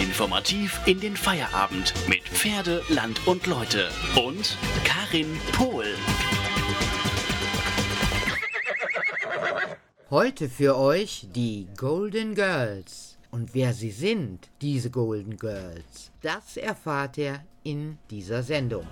Informativ in den Feierabend mit Pferde, Land und Leute und Karin Pohl. Heute für euch die Golden Girls. Und wer sie sind, diese Golden Girls, das erfahrt ihr in dieser Sendung.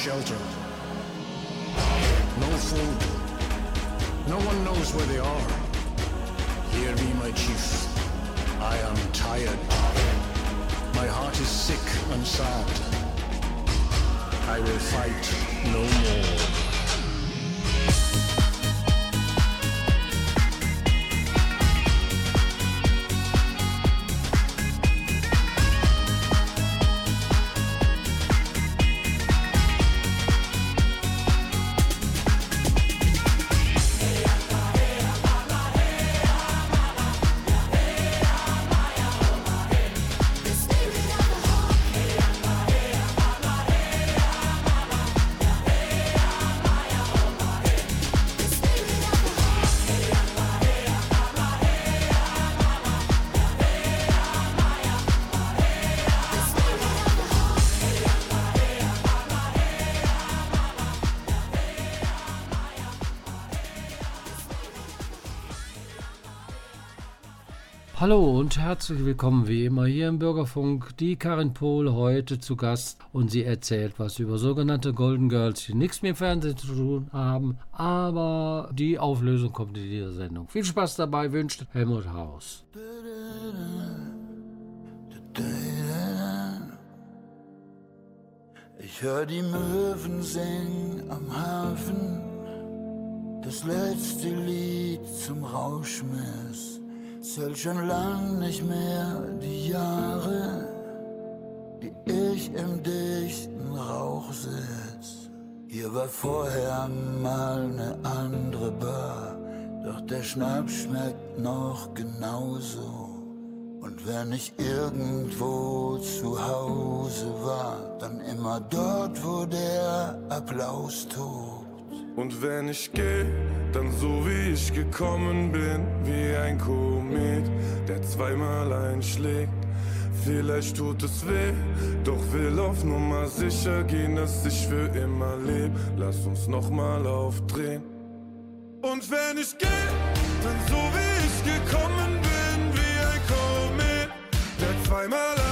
Shelter. Hallo und herzlich willkommen wie immer hier im Bürgerfunk. Die Karin Pohl heute zu Gast und sie erzählt was über sogenannte Golden Girls, die nichts mit Fernsehen zu tun haben, aber die Auflösung kommt in dieser Sendung. Viel Spaß dabei wünscht Helmut Haus. Ich höre die Möwen singen am Hafen, das letzte Lied zum Rauschmiss zähl schon lang nicht mehr die Jahre, die ich im dichten Rauch sitz. Hier war vorher mal ne andere Bar, doch der Schnaps schmeckt noch genauso. Und wenn ich irgendwo zu Hause war, dann immer dort, wo der Applaus tobt. Und wenn ich gehe, dann so wie ich gekommen bin, wie ein Komet, der zweimal einschlägt. Vielleicht tut es weh, doch will auf Nummer sicher gehen, dass ich für immer lebe. Lass uns nochmal aufdrehen. Und wenn ich gehe, dann so wie ich gekommen bin, wie ein Komet, der zweimal einschlägt.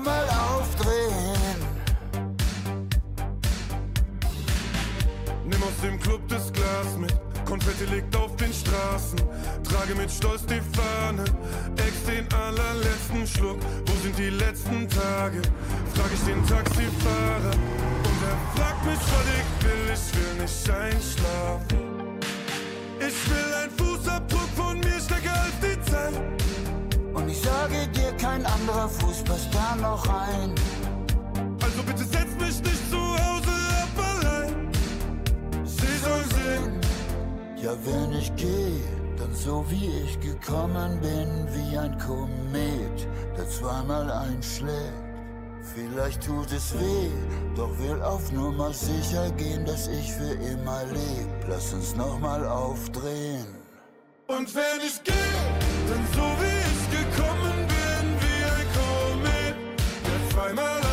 Nochmal aufdrehen. Nimm aus dem Club das Glas mit. Konfetti liegt auf den Straßen. Trage mit Stolz die Fahne. Ex den allerletzten Schluck. Wo sind die letzten Tage? Frag ich den Taxifahrer. Und er fragt mich, was ich will. Ich will nicht einschlafen. Ich will ein Fußabdruck von mir stärker als die Zeit. Ich sage dir, kein anderer Fuß passt da noch rein. Also bitte setz mich nicht zu Hause ab allein. Sie soll sehen. Ja, wenn ich gehe, dann so wie ich gekommen bin, wie ein Komet, der zweimal einschlägt. Vielleicht tut es weh, doch will auf Nummer sicher gehen, dass ich für immer leb. Lass uns nochmal aufdrehen. Und wenn ich gehe, dann so wie ich der zweimal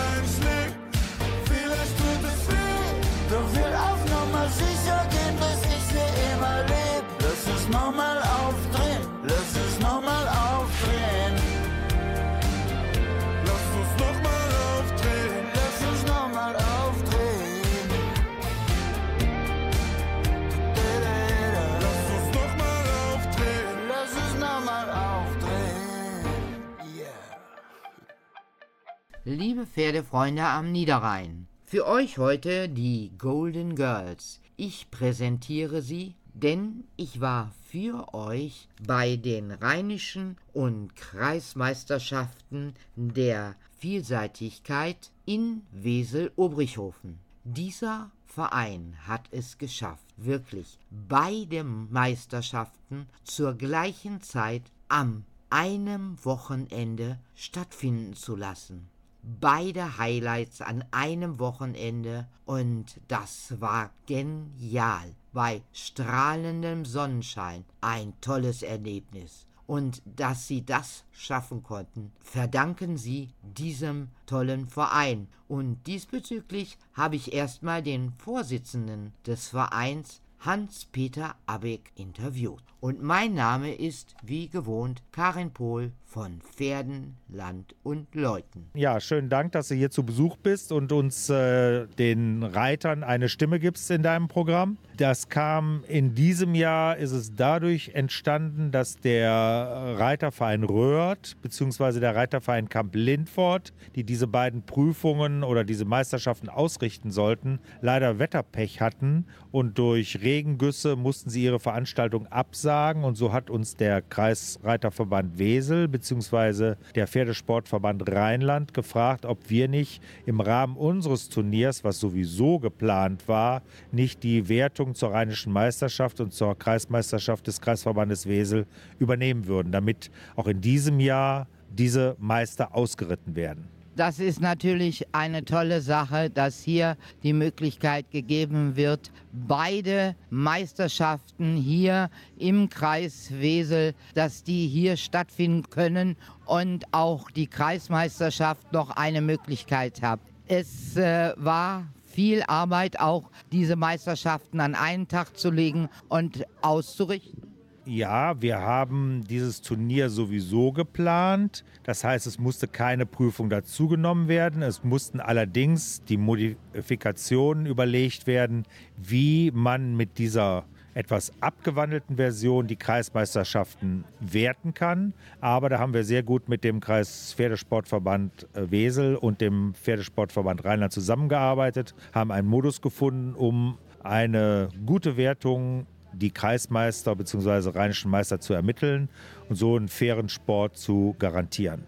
Liebe Pferdefreunde am Niederrhein, für euch heute die Golden Girls. Ich präsentiere sie, denn ich war für euch bei den rheinischen und Kreismeisterschaften der Vielseitigkeit in Wesel-Obrichhofen. Dieser Verein hat es geschafft, wirklich beide Meisterschaften zur gleichen Zeit am einem Wochenende stattfinden zu lassen. Beide Highlights an einem Wochenende und das war genial. Bei strahlendem Sonnenschein ein tolles Erlebnis. Und dass sie das schaffen konnten, verdanken sie diesem tollen Verein. Und diesbezüglich habe ich erstmal den Vorsitzenden des Vereins, Hans-Peter Abeck, interviewt. Und mein Name ist, wie gewohnt, Karin Pohl von Pferden, Land und Leuten. Ja, schönen Dank, dass du hier zu Besuch bist und uns äh, den Reitern eine Stimme gibst in deinem Programm. Das kam in diesem Jahr, ist es dadurch entstanden, dass der Reiterverein Röhrt bzw. der Reiterverein Kamp Lindfort, die diese beiden Prüfungen oder diese Meisterschaften ausrichten sollten, leider Wetterpech hatten und durch Regengüsse mussten sie ihre Veranstaltung absagen und so hat uns der Kreisreiterverband Wesel bzw. der Pferdesportverband Rheinland gefragt, ob wir nicht im Rahmen unseres Turniers, was sowieso geplant war, nicht die Wertung zur Rheinischen Meisterschaft und zur Kreismeisterschaft des Kreisverbandes Wesel übernehmen würden, damit auch in diesem Jahr diese Meister ausgeritten werden. Das ist natürlich eine tolle Sache, dass hier die Möglichkeit gegeben wird, beide Meisterschaften hier im Kreis Wesel, dass die hier stattfinden können und auch die Kreismeisterschaft noch eine Möglichkeit hat. Es äh, war viel Arbeit, auch diese Meisterschaften an einen Tag zu legen und auszurichten. Ja, wir haben dieses Turnier sowieso geplant. Das heißt, es musste keine Prüfung dazugenommen werden. Es mussten allerdings die Modifikationen überlegt werden, wie man mit dieser etwas abgewandelten Version die Kreismeisterschaften werten kann. Aber da haben wir sehr gut mit dem Kreispferdesportverband äh, Wesel und dem Pferdesportverband Rheinland zusammengearbeitet, haben einen Modus gefunden, um eine gute Wertung die Kreismeister bzw. rheinischen Meister zu ermitteln und so einen fairen Sport zu garantieren.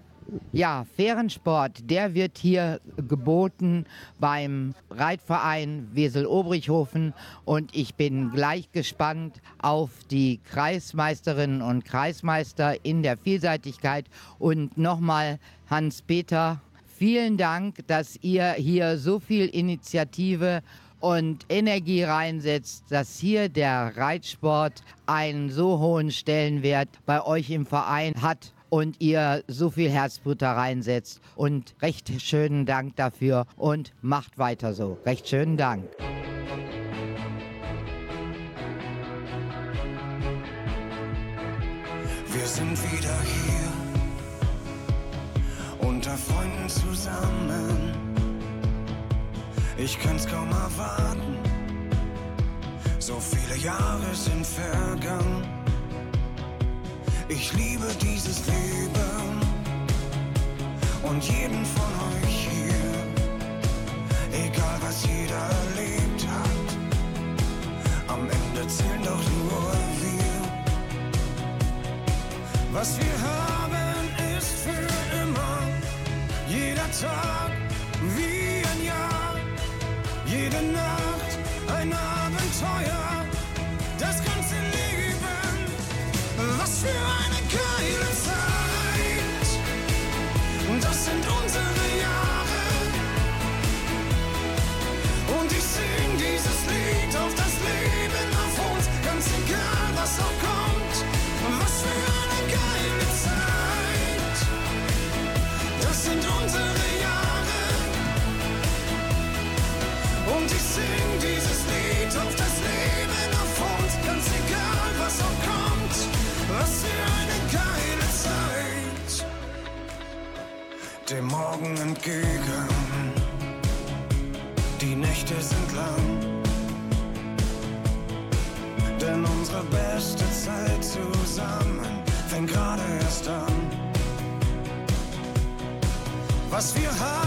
Ja, fairen Sport, der wird hier geboten beim Reitverein Wesel-Obrichhofen und ich bin gleich gespannt auf die Kreismeisterinnen und Kreismeister in der Vielseitigkeit und nochmal Hans-Peter, vielen Dank, dass ihr hier so viel Initiative Energie reinsetzt, dass hier der Reitsport einen so hohen Stellenwert bei euch im Verein hat und ihr so viel Herzblut da reinsetzt. Und recht schönen Dank dafür und macht weiter so. Recht schönen Dank. Wir sind wieder hier, unter Freunden zusammen. Ich kann's kaum erwarten, so viele Jahre sind vergangen. Ich liebe dieses Leben und jeden von euch hier, egal was jeder erlebt hat. Am Ende zählen doch nur wir. Was wir haben, ist für immer. Jeder Tag never Morgen entgegen. Die Nächte sind lang. Denn unsere beste Zeit zusammen fängt gerade erst an. Was wir haben,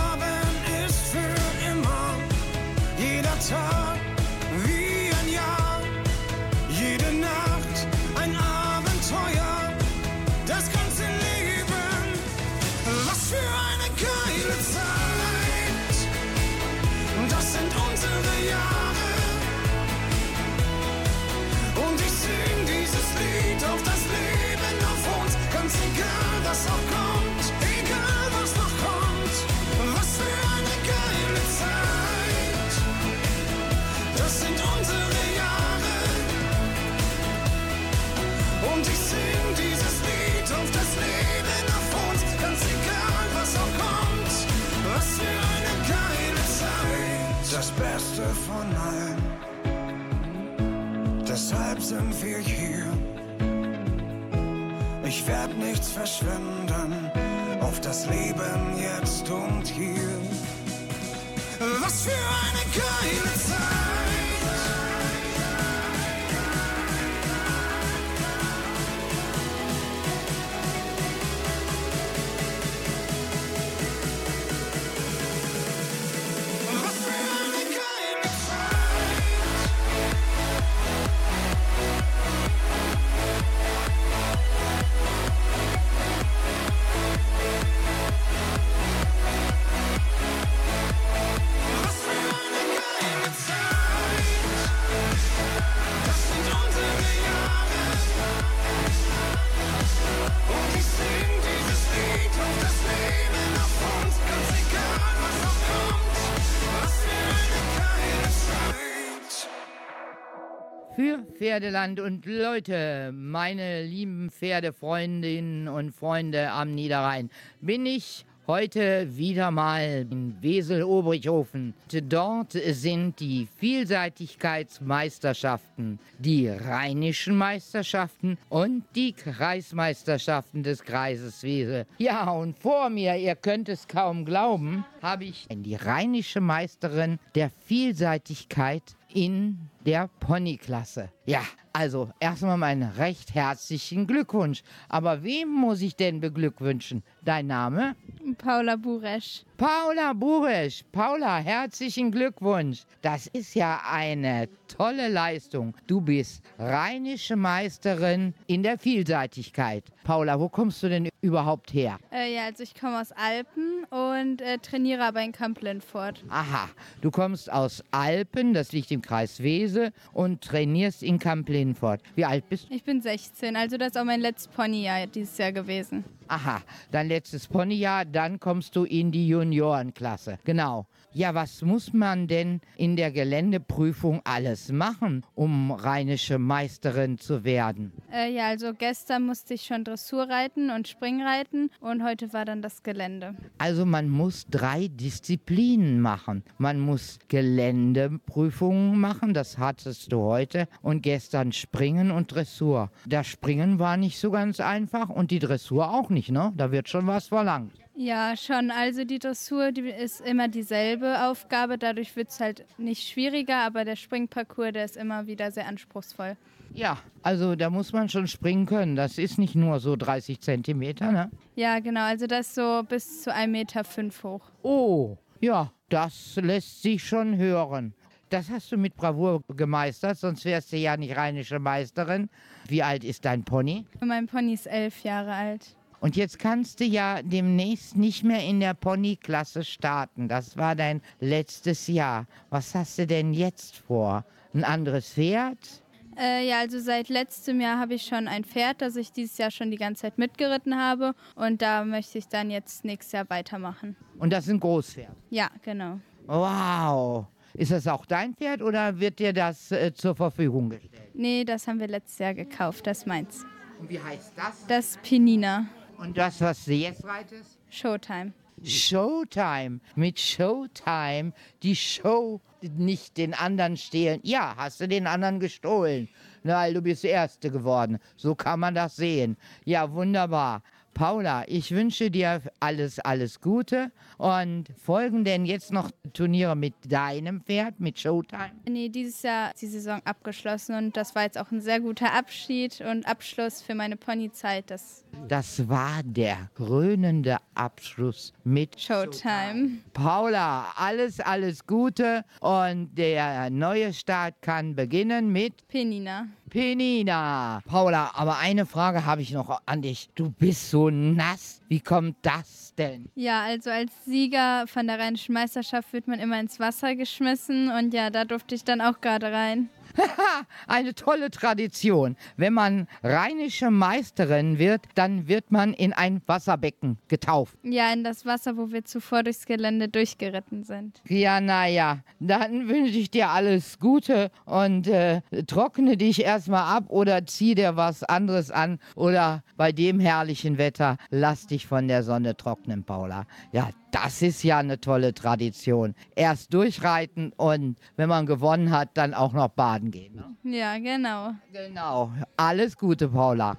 Beste von allen. Deshalb sind wir hier. Ich werd nichts verschwenden auf das Leben jetzt und hier. Was für eine geile Zeit! Pferdeland und Leute, meine lieben Pferdefreundinnen und Freunde am Niederrhein, bin ich heute wieder mal in Wesel-Obrichhofen. Dort sind die Vielseitigkeitsmeisterschaften, die rheinischen Meisterschaften und die Kreismeisterschaften des Kreises Wesel. Ja, und vor mir, ihr könnt es kaum glauben, habe ich die rheinische Meisterin der Vielseitigkeit in der Ponyklasse. Ja, also erstmal meinen recht herzlichen Glückwunsch. Aber wem muss ich denn beglückwünschen? Dein Name? Paula Buresch. Paula Buresch. Paula, herzlichen Glückwunsch. Das ist ja eine tolle Leistung. Du bist rheinische Meisterin in der Vielseitigkeit. Paula, wo kommst du denn überhaupt her? Äh, ja, also ich komme aus Alpen und äh, trainiere aber in Kamp. Aha, du kommst aus Alpen, das liegt im Kreis Wese, und trainierst in Kamp Lindfort. Wie alt bist du? Ich bin 16, also das ist auch mein letztes Ponyjahr dieses Jahr gewesen. Aha, dein letztes Ponyjahr, dann kommst du in die Juniorenklasse. Genau. Ja, was muss man denn in der Geländeprüfung alles machen, um rheinische Meisterin zu werden? Äh, ja, also gestern musste ich schon Dressur reiten und Springreiten und heute war dann das Gelände. Also man muss drei Disziplinen machen. Man muss Geländeprüfungen machen, das hattest du heute, und gestern Springen und Dressur. Das Springen war nicht so ganz einfach und die Dressur auch nicht, ne? Da wird schon was verlangt. Ja, schon. Also die Dressur, die ist immer dieselbe Aufgabe. Dadurch wird es halt nicht schwieriger, aber der Springparcours, der ist immer wieder sehr anspruchsvoll. Ja, also da muss man schon springen können. Das ist nicht nur so 30 Zentimeter, ne? Ja, genau. Also das ist so bis zu 1,5 Meter fünf hoch. Oh, ja, das lässt sich schon hören. Das hast du mit Bravour gemeistert, sonst wärst du ja nicht rheinische Meisterin. Wie alt ist dein Pony? Mein Pony ist elf Jahre alt. Und jetzt kannst du ja demnächst nicht mehr in der Ponyklasse starten. Das war dein letztes Jahr. Was hast du denn jetzt vor? Ein anderes Pferd? Äh, ja, also seit letztem Jahr habe ich schon ein Pferd, das ich dieses Jahr schon die ganze Zeit mitgeritten habe. Und da möchte ich dann jetzt nächstes Jahr weitermachen. Und das ist ein Großpferd. Ja, genau. Wow. Ist das auch dein Pferd oder wird dir das äh, zur Verfügung gestellt? Nee, das haben wir letztes Jahr gekauft, das meins. Und wie heißt das? Das ist Penina. Und das, was du jetzt reitest? Showtime. Showtime. Mit Showtime die Show nicht den anderen stehlen. Ja, hast du den anderen gestohlen. Weil du bist Erste geworden. So kann man das sehen. Ja, wunderbar. Paula, ich wünsche dir alles, alles Gute. Und folgen denn jetzt noch Turniere mit deinem Pferd, mit Showtime? Nee, dieses Jahr ist die Saison abgeschlossen und das war jetzt auch ein sehr guter Abschied und Abschluss für meine Ponyzeit. Das Das war der krönende Abschluss mit Showtime. Paula, alles, alles Gute. Und der neue Start kann beginnen mit Penina. Penina. Paula, aber eine Frage habe ich noch an dich. Du bist so nass. Wie kommt das denn? Ja, also als Sieger von der Rheinischen Meisterschaft wird man immer ins Wasser geschmissen und ja, da durfte ich dann auch gerade rein. Eine tolle Tradition. Wenn man rheinische Meisterin wird, dann wird man in ein Wasserbecken getauft. Ja, in das Wasser, wo wir zuvor durchs Gelände durchgeritten sind. Ja, naja, dann wünsche ich dir alles Gute und äh, trockne dich erstmal ab oder zieh dir was anderes an oder bei dem herrlichen Wetter lass dich von der Sonne trocknen, Paula. Ja, das ist ja eine tolle Tradition. Erst durchreiten und wenn man gewonnen hat, dann auch noch baden gehen. Ne? Ja, genau. Genau. Alles Gute, Paula.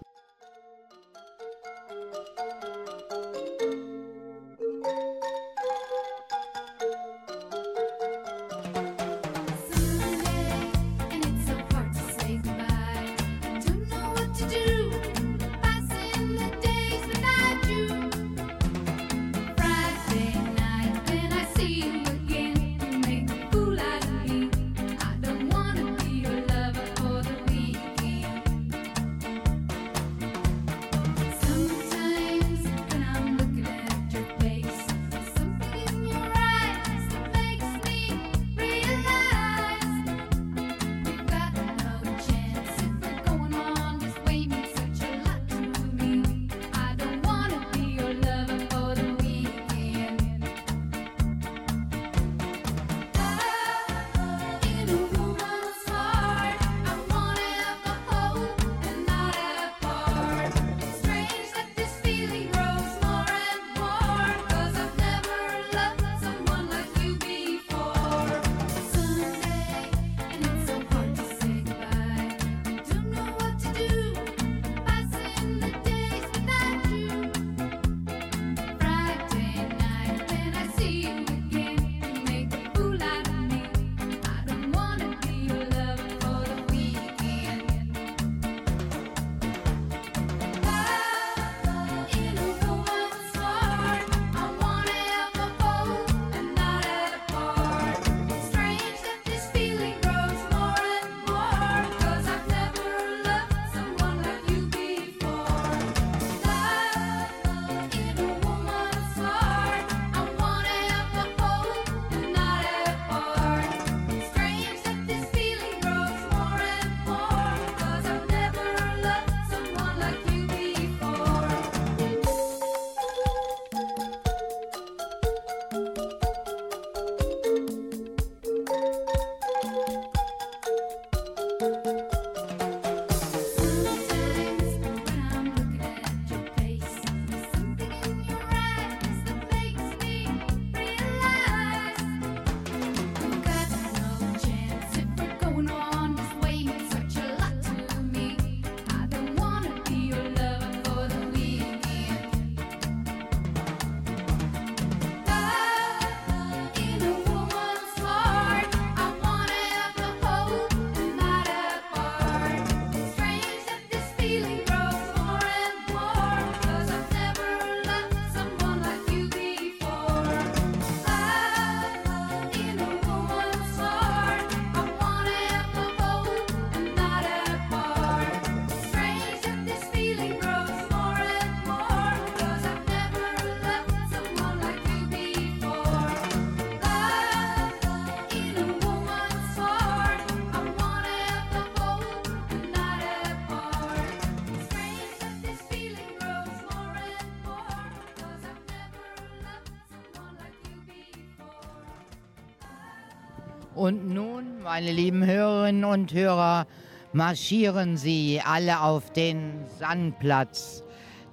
Meine lieben Hörerinnen und Hörer, marschieren Sie alle auf den Sandplatz.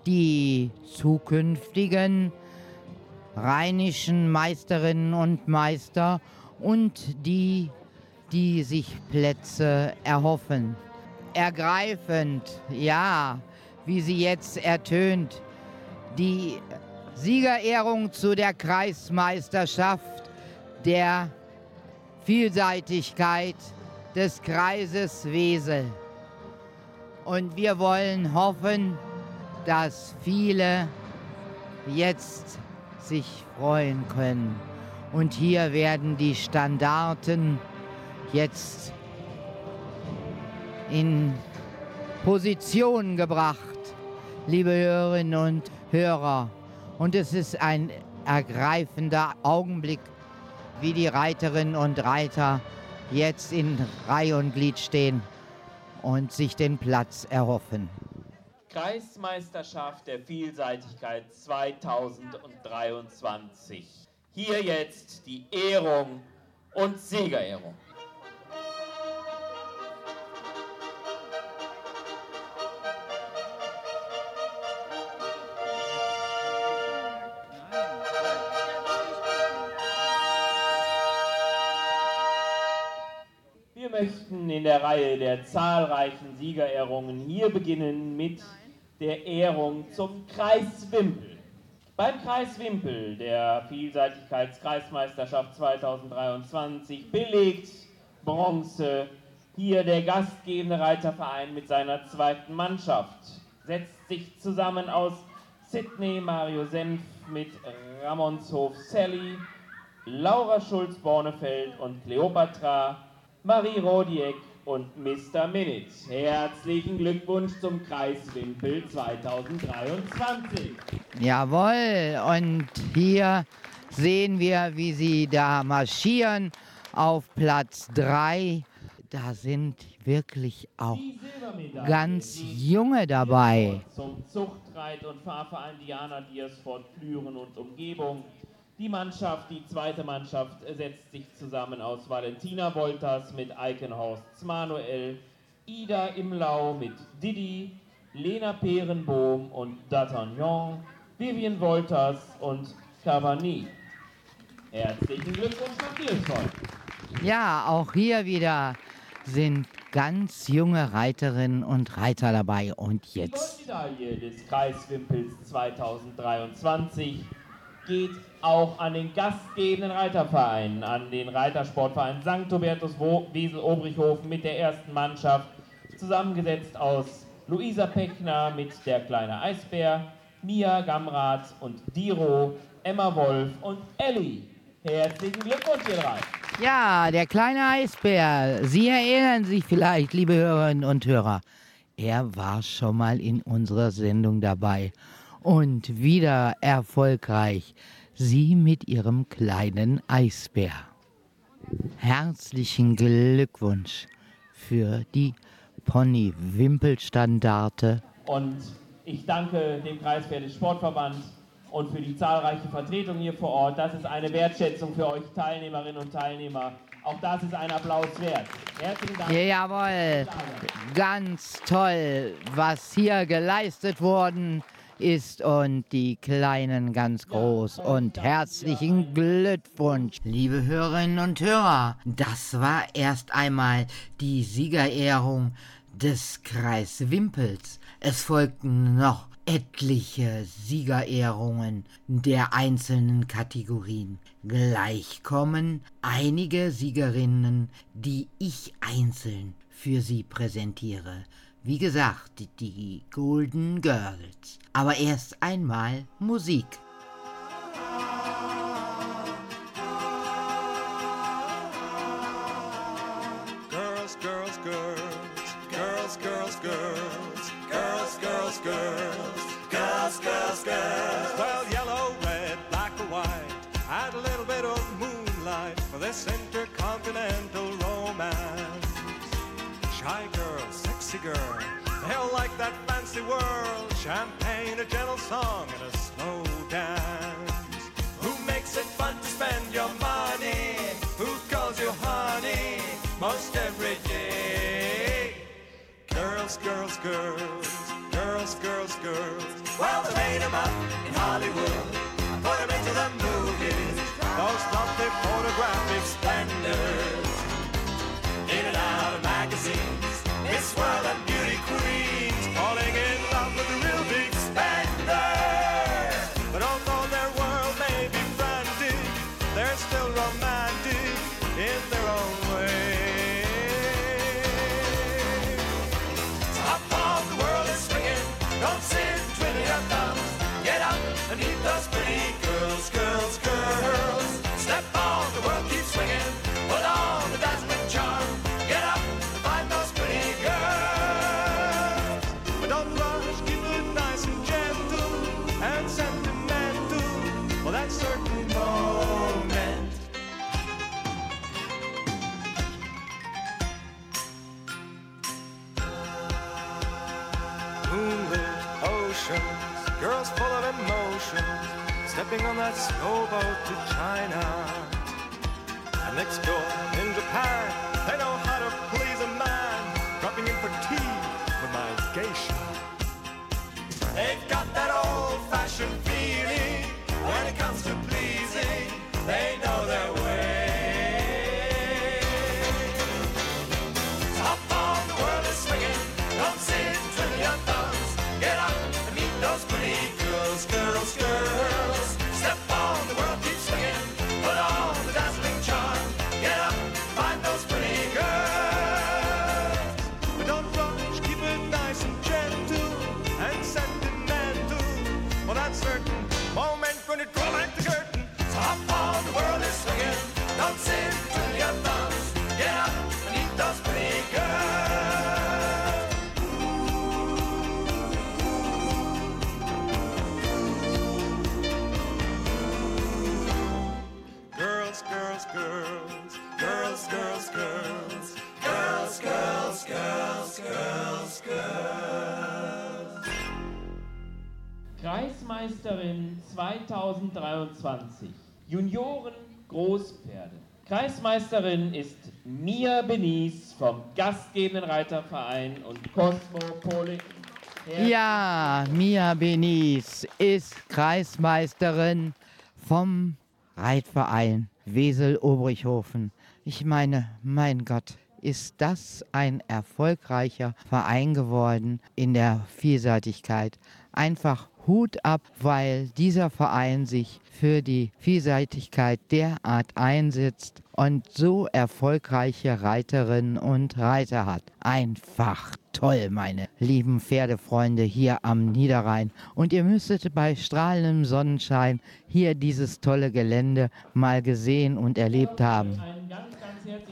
Die zukünftigen rheinischen Meisterinnen und Meister und die, die sich Plätze erhoffen. Ergreifend, ja, wie sie jetzt ertönt, die Siegerehrung zu der Kreismeisterschaft der Vielseitigkeit des Kreises Wesel. Und wir wollen hoffen, dass viele jetzt sich freuen können. Und hier werden die Standarten jetzt in Position gebracht, liebe Hörerinnen und Hörer. Und es ist ein ergreifender Augenblick, wie die Reiterinnen und Reiter jetzt in Reihe und Glied stehen und sich den Platz erhoffen. Kreismeisterschaft der Vielseitigkeit 2023. Hier jetzt die Ehrung und Siegerehrung. Möchten in der Reihe der zahlreichen Siegerehrungen hier beginnen mit der Ehrung zum Kreis Wimpel. Beim Kreis Wimpel der Vielseitigkeitskreismeisterschaft 2023 belegt Bronze hier der gastgebende Reiterverein mit seiner zweiten Mannschaft. Setzt sich zusammen aus Sidney Mario Senf mit Ramonshof Sally, Laura Schulz-Bornefeld und Cleopatra, Marie Rodiek und Mr. Minute. Herzlichen Glückwunsch zum Kreis Wimpel 2023. Jawohl, und hier sehen wir, wie sie da marschieren auf Platz 3. Da sind wirklich auch ganz junge dabei. Zum Zuchtreit- und Fahrverein Diana Diersfort Flüren und Umgebung. Die Mannschaft, die zweite Mannschaft, setzt sich zusammen aus Valentina Wolters mit Eikenhorst Manuel, Ida Imlau mit Didi, Lena Perenbohm und D'Artagnan, Vivian Wolters und Cavani. Herzlichen Glückwunsch nach Diersfort. Ja, auch hier wieder sind ganz junge Reiterinnen und Reiter dabei. Und Die jetzt Goldmedaille des Kreiswimpels 2023 geht auch an den gastgebenden Reiterverein, an den Reitersportverein St. Hubertus Wo- Wesel-Obrichhofen mit der ersten Mannschaft, zusammengesetzt aus Luisa Peckner mit der kleine Eisbär, Mia Gamrath und Diro, Emma Wolf und Ellie. Herzlichen Glückwunsch, ihr drei. Ja, der kleine Eisbär. Sie erinnern sich vielleicht, liebe Hörerinnen und Hörer. Er war schon mal in unserer Sendung dabei. Und wieder erfolgreich. Sie mit ihrem kleinen Eisbär. Herzlichen Glückwunsch für die Pony-Wimpelstandarte. Und ich danke dem Kreispferdesportverband und für die zahlreiche Vertretung hier vor Ort. Das ist eine Wertschätzung für euch Teilnehmerinnen und Teilnehmer. Auch das ist ein Applaus wert. Herzlichen Dank. Jawohl, ganz toll, was hier geleistet worden ist und die Kleinen ganz groß und herzlichen Glückwunsch. Liebe Hörerinnen und Hörer, das war erst einmal die Siegerehrung des Kreis Wimpels. Es folgten noch etliche Siegerehrungen der einzelnen Kategorien. Gleich kommen einige Siegerinnen, die ich einzeln für Sie präsentiere. Wie gesagt, die Golden Girls. Aber erst einmal Musik. Girls, girls, girls, girls, girls, girls, girls, girls, girls, girls, girls, girls. Well, yellow, red, black or white, add a little bit of moonlight for this intercontinental romance. Shy girl, sugar. They'll like that fancy world, champagne, a gentle song, and a slow dance. Who makes it fun to spend your money? Who calls you honey most every day? Girls, girls, girls, girls, girls, girls. Well, they made them up in Hollywood. Put them into the movies. those lovely photographic splendor. while beauty queen. Girls full of emotion, stepping on that snowboat to China. And next door in Japan, 2023. Junioren Großpferde. Kreismeisterin ist Mia Benice vom gastgebenden Reiterverein und Cosmopolitan. Ja, Mia Benice ist Kreismeisterin vom Reitverein Wesel-Obrichhofen. Ich meine, mein Gott, ist das ein erfolgreicher Verein geworden in der Vielseitigkeit. Einfach Hut ab, weil dieser Verein sich für die Vielseitigkeit derart einsetzt und so erfolgreiche Reiterinnen und Reiter hat. Einfach toll, meine lieben Pferdefreunde hier am Niederrhein. Und ihr müsstet bei strahlendem Sonnenschein hier dieses tolle Gelände mal gesehen und erlebt haben.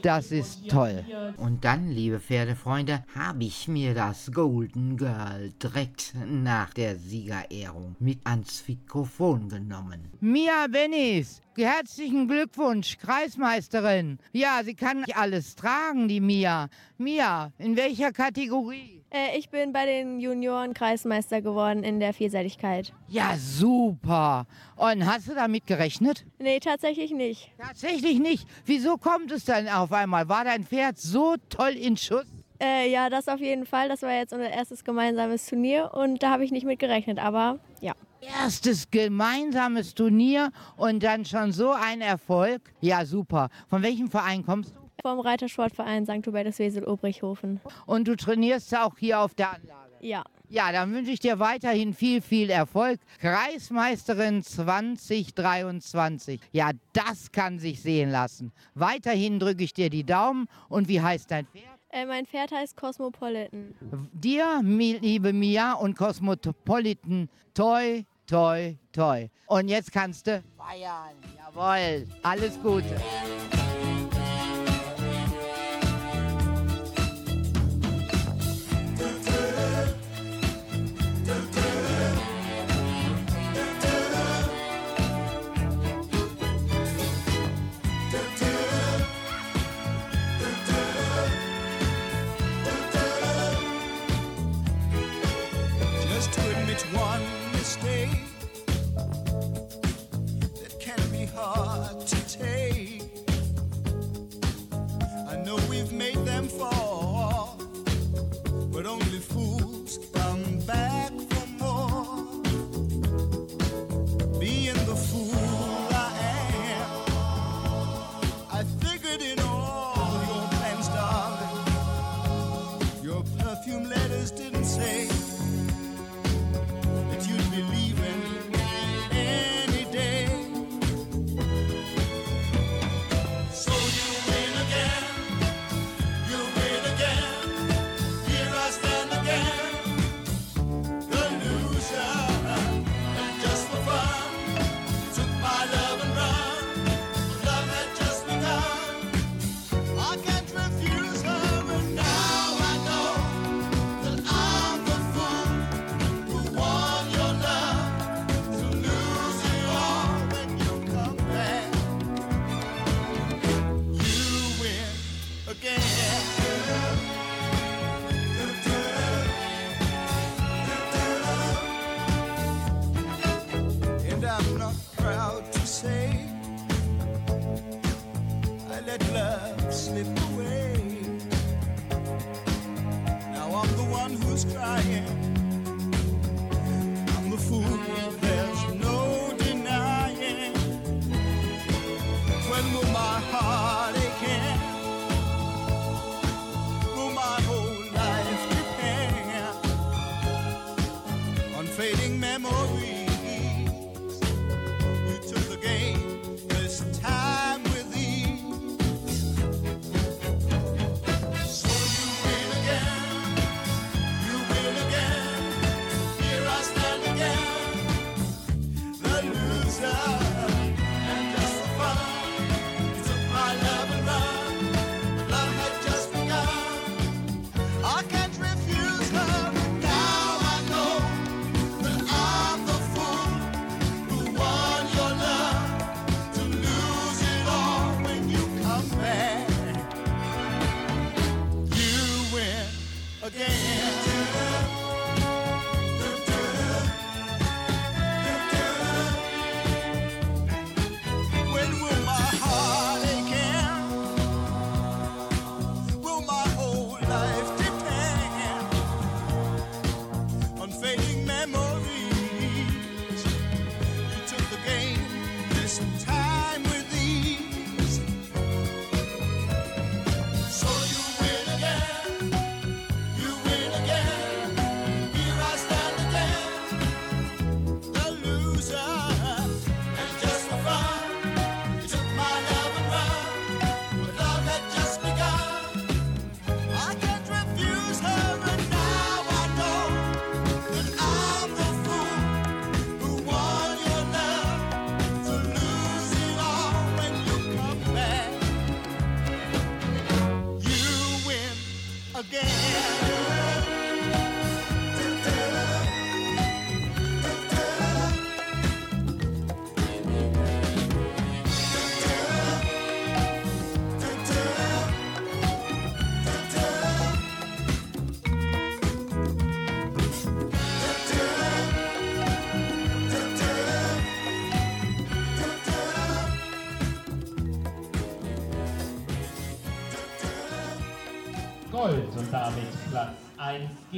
Das ist toll. Und dann, liebe Pferdefreunde, habe ich mir das Golden Girl direkt nach der Siegerehrung mit ans Mikrofon genommen. Mia Bennis, herzlichen Glückwunsch, Kreismeisterin. Ja, sie kann nicht alles tragen, die Mia. Mia, in welcher Kategorie? Äh, ich bin bei den Junioren Kreismeister geworden in der Vielseitigkeit. Ja, super. Und hast du damit gerechnet? Nee, tatsächlich nicht. Tatsächlich nicht. Wieso kommt es denn auf einmal? War dein Pferd so toll in Schuss? Äh, ja, das auf jeden Fall. Das war jetzt unser erstes gemeinsames Turnier und da habe ich nicht mit gerechnet, aber ja. Erstes gemeinsames Turnier und dann schon so ein Erfolg. Ja, super. Von welchem Verein kommst du? Vom Reitersportverein St. Hubertus Wesel Obrichhofen. Und du trainierst auch hier auf der Anlage? Ja. Ja, dann wünsche ich dir weiterhin viel, viel Erfolg. Kreismeisterin 2023. Ja, das kann sich sehen lassen. Weiterhin drücke ich dir die Daumen. Und wie heißt dein Pferd? Äh, mein Pferd heißt Cosmopolitan. Dir, liebe Mia und Cosmopolitan, toi, toi, toi. Und jetzt kannst du feiern. Jawohl. Alles Gute. back.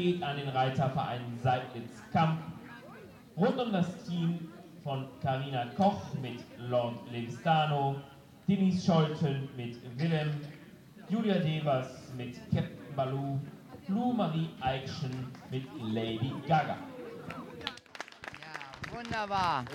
Geht an den Reiterverein Seidlitz-Kamp. Rund um das Team von Karina Koch mit Lord Levstano, Denise Scholten mit Willem, Julia Devers mit Captain Baloo, Lou Marie Eickschen mit Lady Gaga. Wunderbar.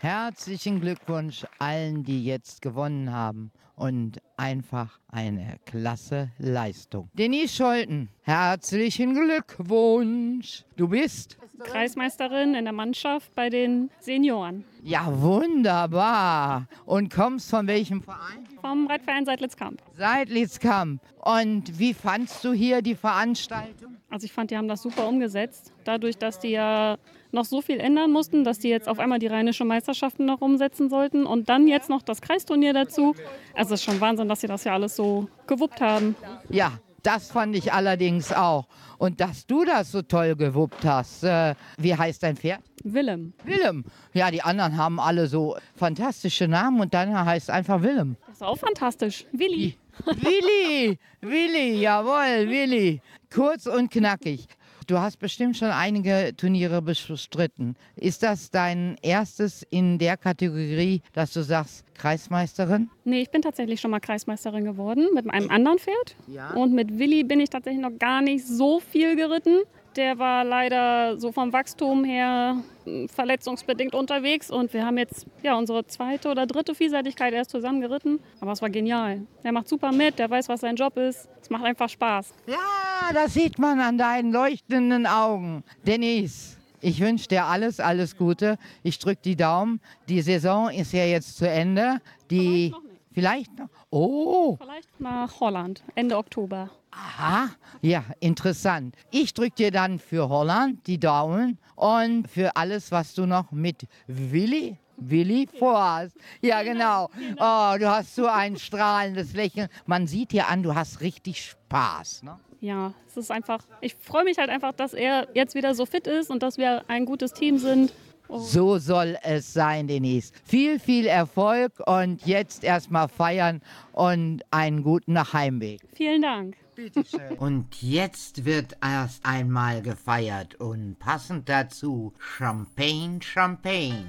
Herzlichen Glückwunsch allen, die jetzt gewonnen haben. Und einfach eine klasse Leistung. Denise Scholten, herzlichen Glückwunsch. Du bist? Kreismeisterin in der Mannschaft bei den Senioren. Ja, wunderbar. Und kommst von welchem Verein? Vom Reitverein Seidlitzkamp. Seidlitzkamp. Und wie fandst du hier die Veranstaltung? Also ich fand, die haben das super umgesetzt. Dadurch, dass die ja noch so viel ändern mussten, dass die jetzt auf einmal die rheinische Meisterschaften noch umsetzen sollten und dann jetzt noch das Kreisturnier dazu. Also es ist schon Wahnsinn, dass sie das ja alles so gewuppt haben. Ja, das fand ich allerdings auch. Und dass du das so toll gewuppt hast. Äh, wie heißt dein Pferd? Willem. Willem. Ja, die anderen haben alle so fantastische Namen und deiner heißt einfach Willem. Das ist auch fantastisch. Willi. Willi, Willi, jawohl, Willi. Kurz und knackig. Du hast bestimmt schon einige Turniere bestritten. Ist das dein erstes in der Kategorie, dass du sagst, Kreismeisterin? Nee, ich bin tatsächlich schon mal Kreismeisterin geworden mit einem anderen Pferd. Ja. Und mit Willi bin ich tatsächlich noch gar nicht so viel geritten. Der war leider so vom Wachstum her mh, verletzungsbedingt unterwegs und wir haben jetzt ja unsere zweite oder dritte Vielseitigkeit erst zusammen geritten. Aber es war genial. Der macht super mit, der weiß, was sein Job ist. Es macht einfach Spaß. Ja, das sieht man an deinen leuchtenden Augen. Denise, ich wünsche dir alles, alles Gute. Ich drücke die Daumen. Die Saison ist ja jetzt zu Ende. Die vielleicht noch. Oh, Vielleicht nach Holland, Ende Oktober. Aha, ja, interessant. Ich drücke dir dann für Holland die Daumen und für alles, was du noch mit Willi Willi vorhast. Ja, genau, genau. genau. Oh, du hast so ein strahlendes Lächeln. Man sieht dir an, du hast richtig Spaß. Ne? Ja, es ist einfach, ich freue mich halt einfach, dass er jetzt wieder so fit ist und dass wir ein gutes Team sind. Oh. So soll es sein, Denise. Viel, viel Erfolg und jetzt erstmal feiern und einen guten Heimweg. Vielen Dank. Und jetzt wird erst einmal gefeiert und passend dazu Champagne, Champagne.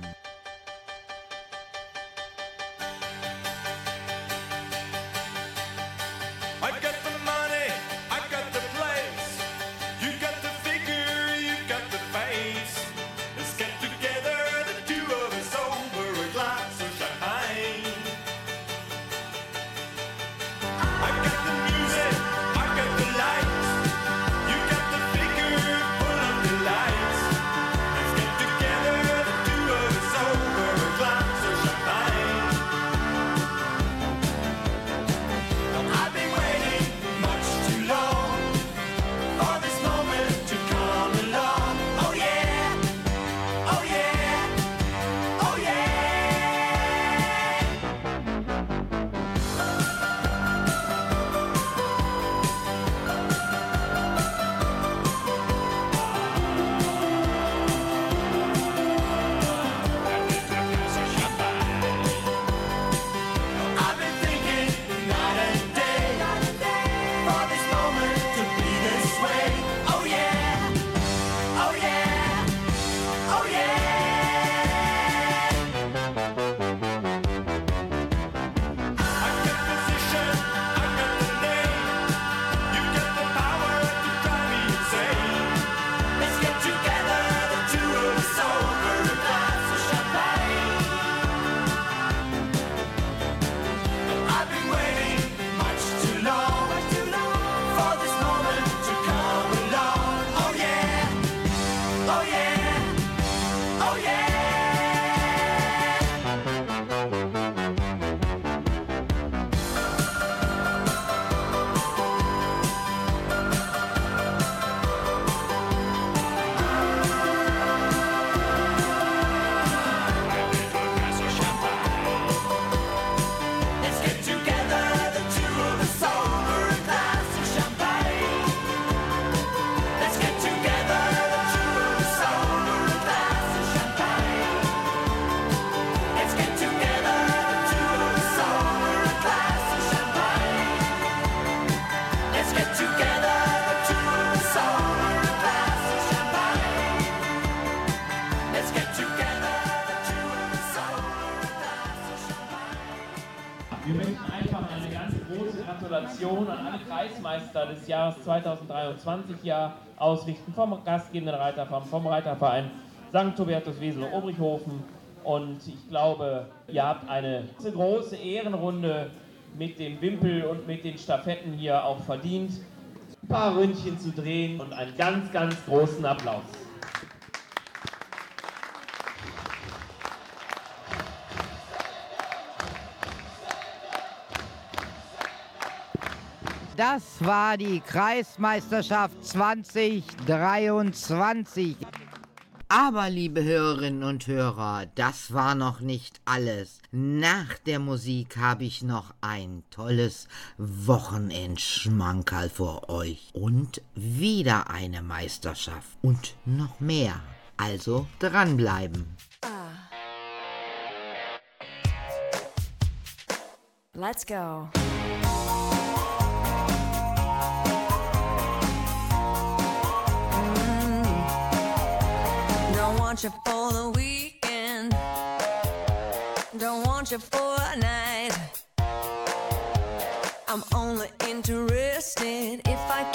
20 Jahre ausrichten vom gastgebenden Reiterverein, vom Reiterverein St. Hubertus Wesel Obrichhofen. Und ich glaube, ihr habt eine große Ehrenrunde mit dem Wimpel und mit den Stafetten hier auch verdient. Ein paar Ründchen zu drehen und einen ganz, ganz großen Applaus. Das war die Kreismeisterschaft 2023. Aber liebe Hörerinnen und Hörer, das war noch nicht alles. Nach der Musik habe ich noch ein tolles Wochenendschmankerl für euch. Und wieder eine Meisterschaft. Und noch mehr. Also dranbleiben. Ah. Let's go. want you for the weekend. Don't want you for a night. I'm only interested if I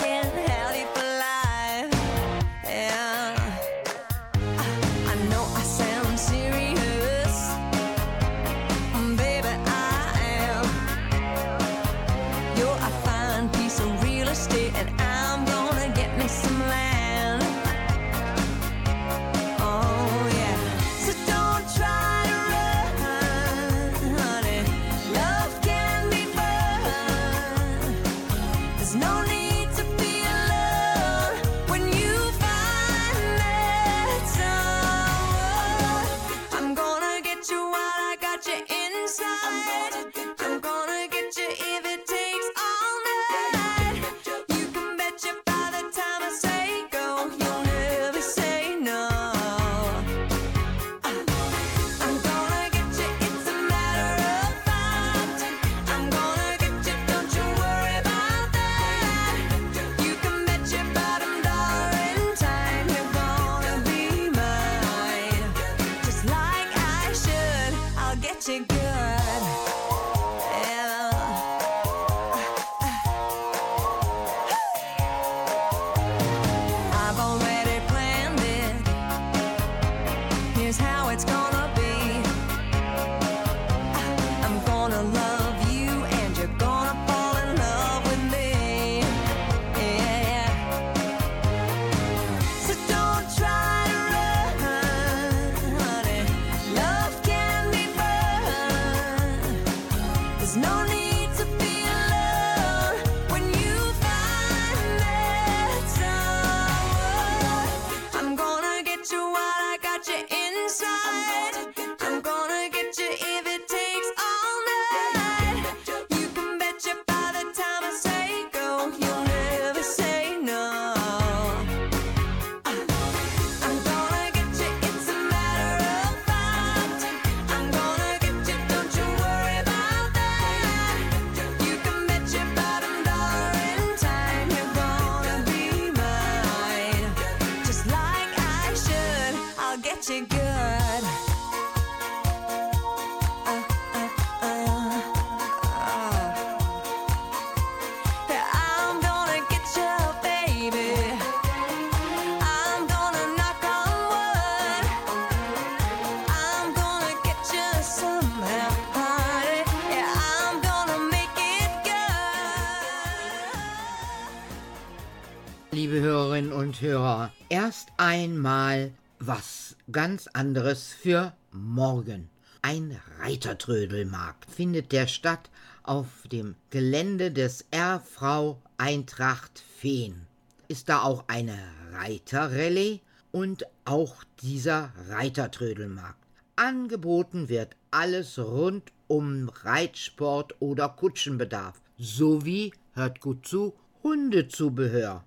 Liebe Hörerinnen und Hörer, erst einmal was ganz anderes für morgen. Ein Reitertrödelmarkt findet der statt auf dem Gelände des RV Eintracht Feen. Ist da auch eine Reiterrallye und auch dieser Reitertrödelmarkt. Angeboten wird alles rund um Reitsport oder Kutschenbedarf sowie, hört gut zu, Hundezubehör.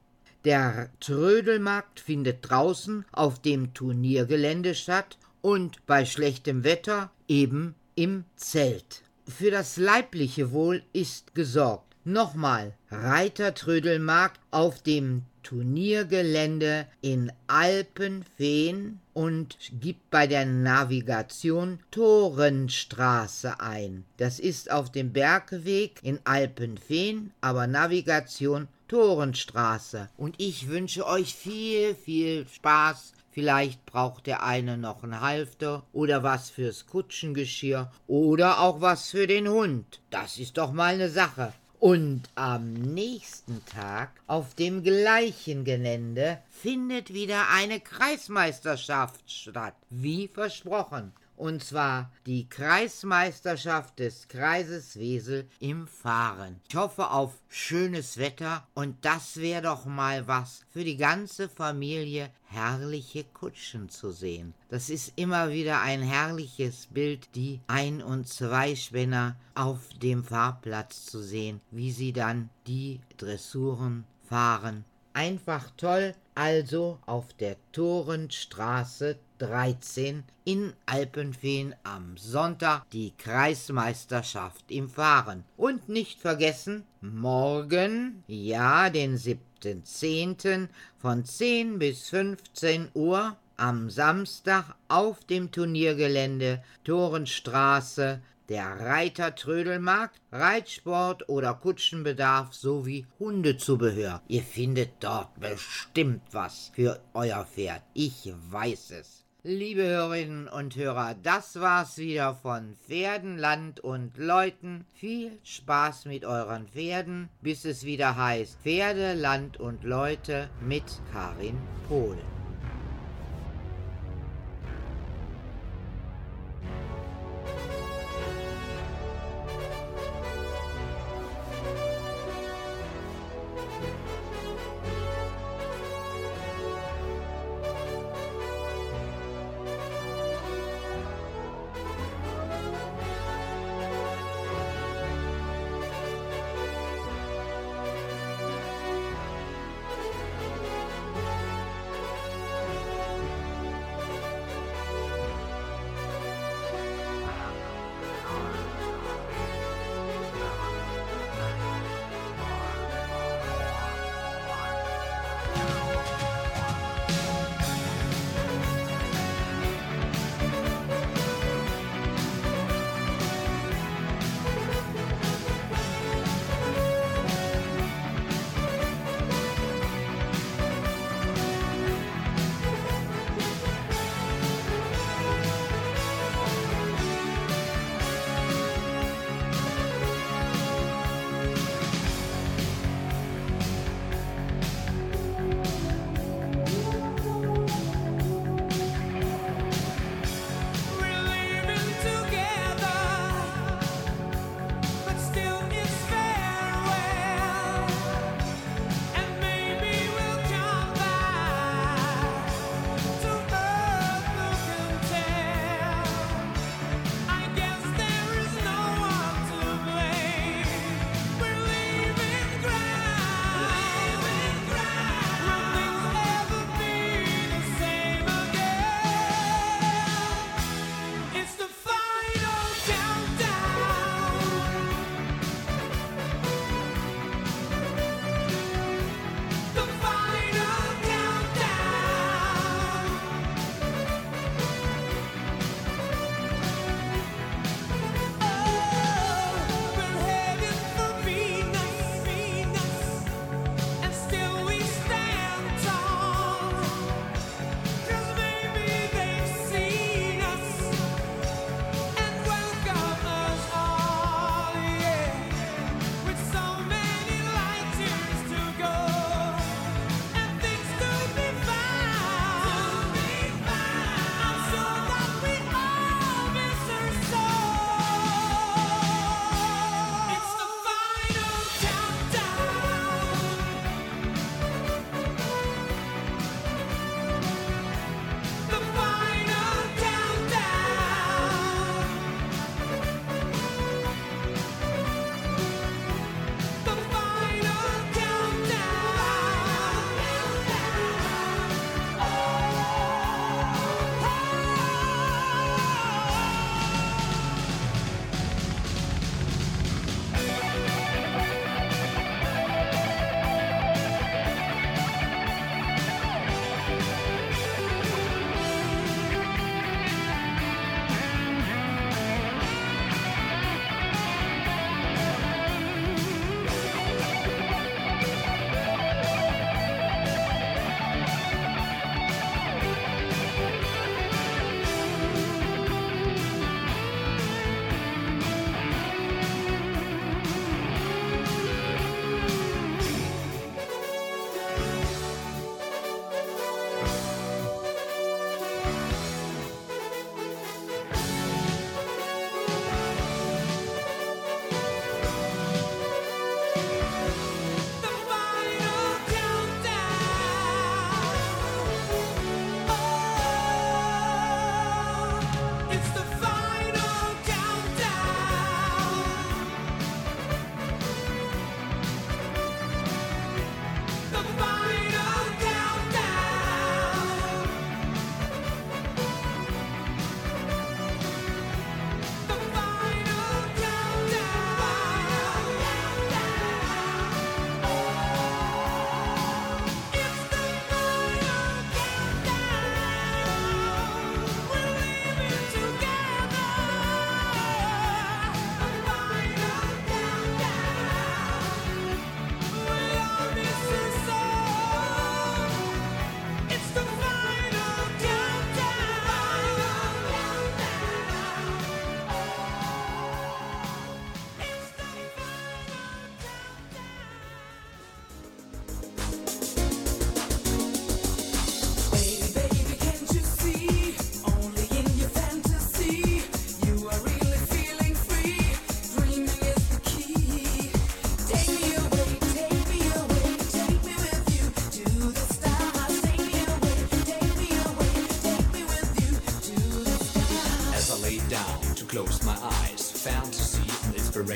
Der Trödelmarkt findet draußen auf dem Turniergelände statt und bei schlechtem Wetter eben im Zelt. Für das leibliche Wohl ist gesorgt. Nochmal, Reitertrödelmarkt auf dem Turniergelände in Alpenfehn und gibt bei der Navigation Torenstraße ein. Das ist auf dem Bergweg in Alpenfehn, aber Navigation Torenstraße. Und ich wünsche euch viel, viel Spaß. Vielleicht braucht der eine noch einen Halfter oder was fürs Kutschengeschirr oder auch was für den Hund. Das ist doch mal eine Sache. Und am nächsten Tag auf dem gleichen Gelände findet wieder eine Kreismeisterschaft statt, wie versprochen. Und zwar die Kreismeisterschaft des Kreises Wesel im Fahren. Ich hoffe auf schönes Wetter und das wäre doch mal was für die ganze Familie, herrliche Kutschen zu sehen. Das ist immer wieder ein herrliches Bild, die Ein- und Zweispänner auf dem Fahrplatz zu sehen, wie sie dann die Dressuren fahren. Einfach toll, also auf der Torenstraße 13 in Alpenfehn am Sonntag die Kreismeisterschaft im Fahren. Und nicht vergessen, morgen, ja, den 7.10. von 10 bis 15 Uhr am Samstag auf dem Turniergelände Torenstraße der Reitertrödelmarkt, Reitsport oder Kutschenbedarf sowie Hundezubehör. Ihr findet dort bestimmt was für euer Pferd. Ich weiß es. Liebe Hörerinnen und Hörer, das war's wieder von Pferden, Land und Leuten. Viel Spaß mit euren Pferden, bis es wieder heißt Pferde, Land und Leute mit Karin Pohl.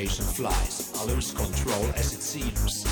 And flies. I lose control as it seems,